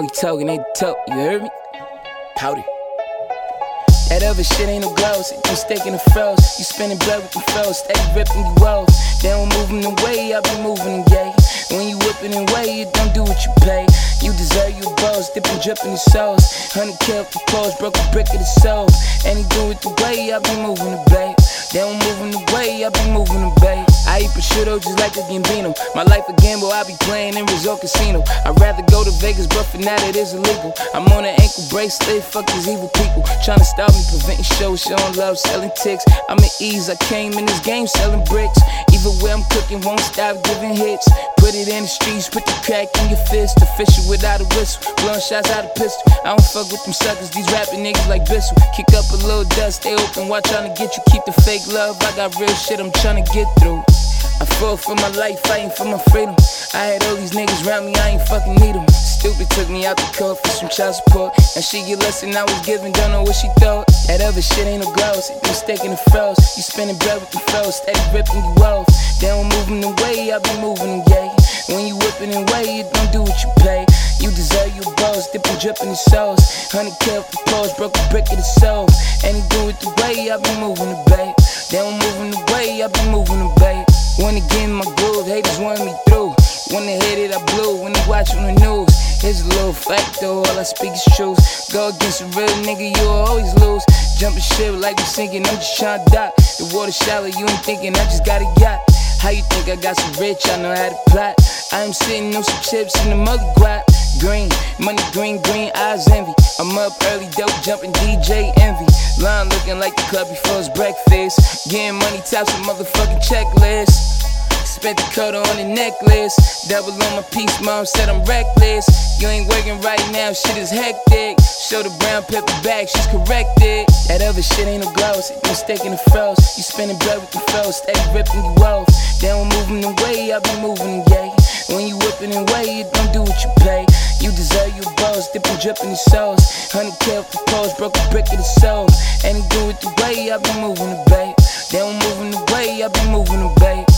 only talking, ain't the talk, you heard me? Powder. That other shit ain't no gloves, you in the froze. You spinning blood with the froze, steady ripping you walls. They don't move them the way I be moving them gay. When you whipping and way, you don't do what you pay. You deserve your balls, dipping, dripping the sauce. Honey kill the pause, broke a brick of the soul. And he do it the way I be moving the bay. They don't move in the way I be moving the bay. I eat prosciutto just like a Gambino. My life a gamble, I be playing in Resort Casino. I'd rather go to Vegas, but for now it is illegal. I'm on an ankle bracelet, fuck these evil people. Trying to stop me, preventing shows, showing love, selling ticks. I'm at ease, I came in this game selling bricks. Even where I'm cooking, won't stop giving hits. Put it in the streets, put the crack in your fist. Official without a whistle, blowing shots out of pistol. I don't fuck with them suckers, these rapping niggas like Bissell. Kick up a little dust, they open, watch trying to get you, keep the fake love. I got real shit I'm trying to get through. I fought for my life, fighting for my freedom. I had all these niggas around me, I ain't fucking need them. Stupid took me out the court for some child support. And she get less than I was giving, don't know what she thought. That other shit ain't no you mistaken the froze. You spinning bread with the froze, steady ripping you off. They don't move them the way I be moving them, yeah. When you whipping and way, don't do what you pay. You deserve your balls, dipping, dripping the sauce. Honey kill the pause, broke a brick of the soul. And he do it the way I be moving the bay. They don't move in the way I be moving the bay. Wanna get in my groove, haters want me through. They hit it, I blew. When they watch on the news, it's a little fact though, all I speak is truth. Go against a real nigga, you'll always lose. Jumping shit like we sinking, I'm just trying to dock. The water shallow, you ain't thinking, I just got a yacht. How you think I got so rich? I know how to plot. I am sitting on some chips in the mother guap. Green, money green, green eyes envy. I'm up early, dope jumping DJ envy. Line looking like the club before it's breakfast. Getting money tops a motherfucking checklist. Spent the cut on the necklace. Double on my piece, mom said I'm reckless. You ain't working right now, shit is hectic. Show the brown paper back, she's corrected. That other shit ain't no gloves, you mistaken the froze. You spinning blood with the froze, steady ripping you off. They don't move them the way I be moving yeah. When you whipping and way, you don't do what you pay. You deserve your balls, dipping, dripping the sauce. Honey kill the pose, broke a brick of the soul. And he do it the way I be moving the bay. They don't move in the way I be moving the bay.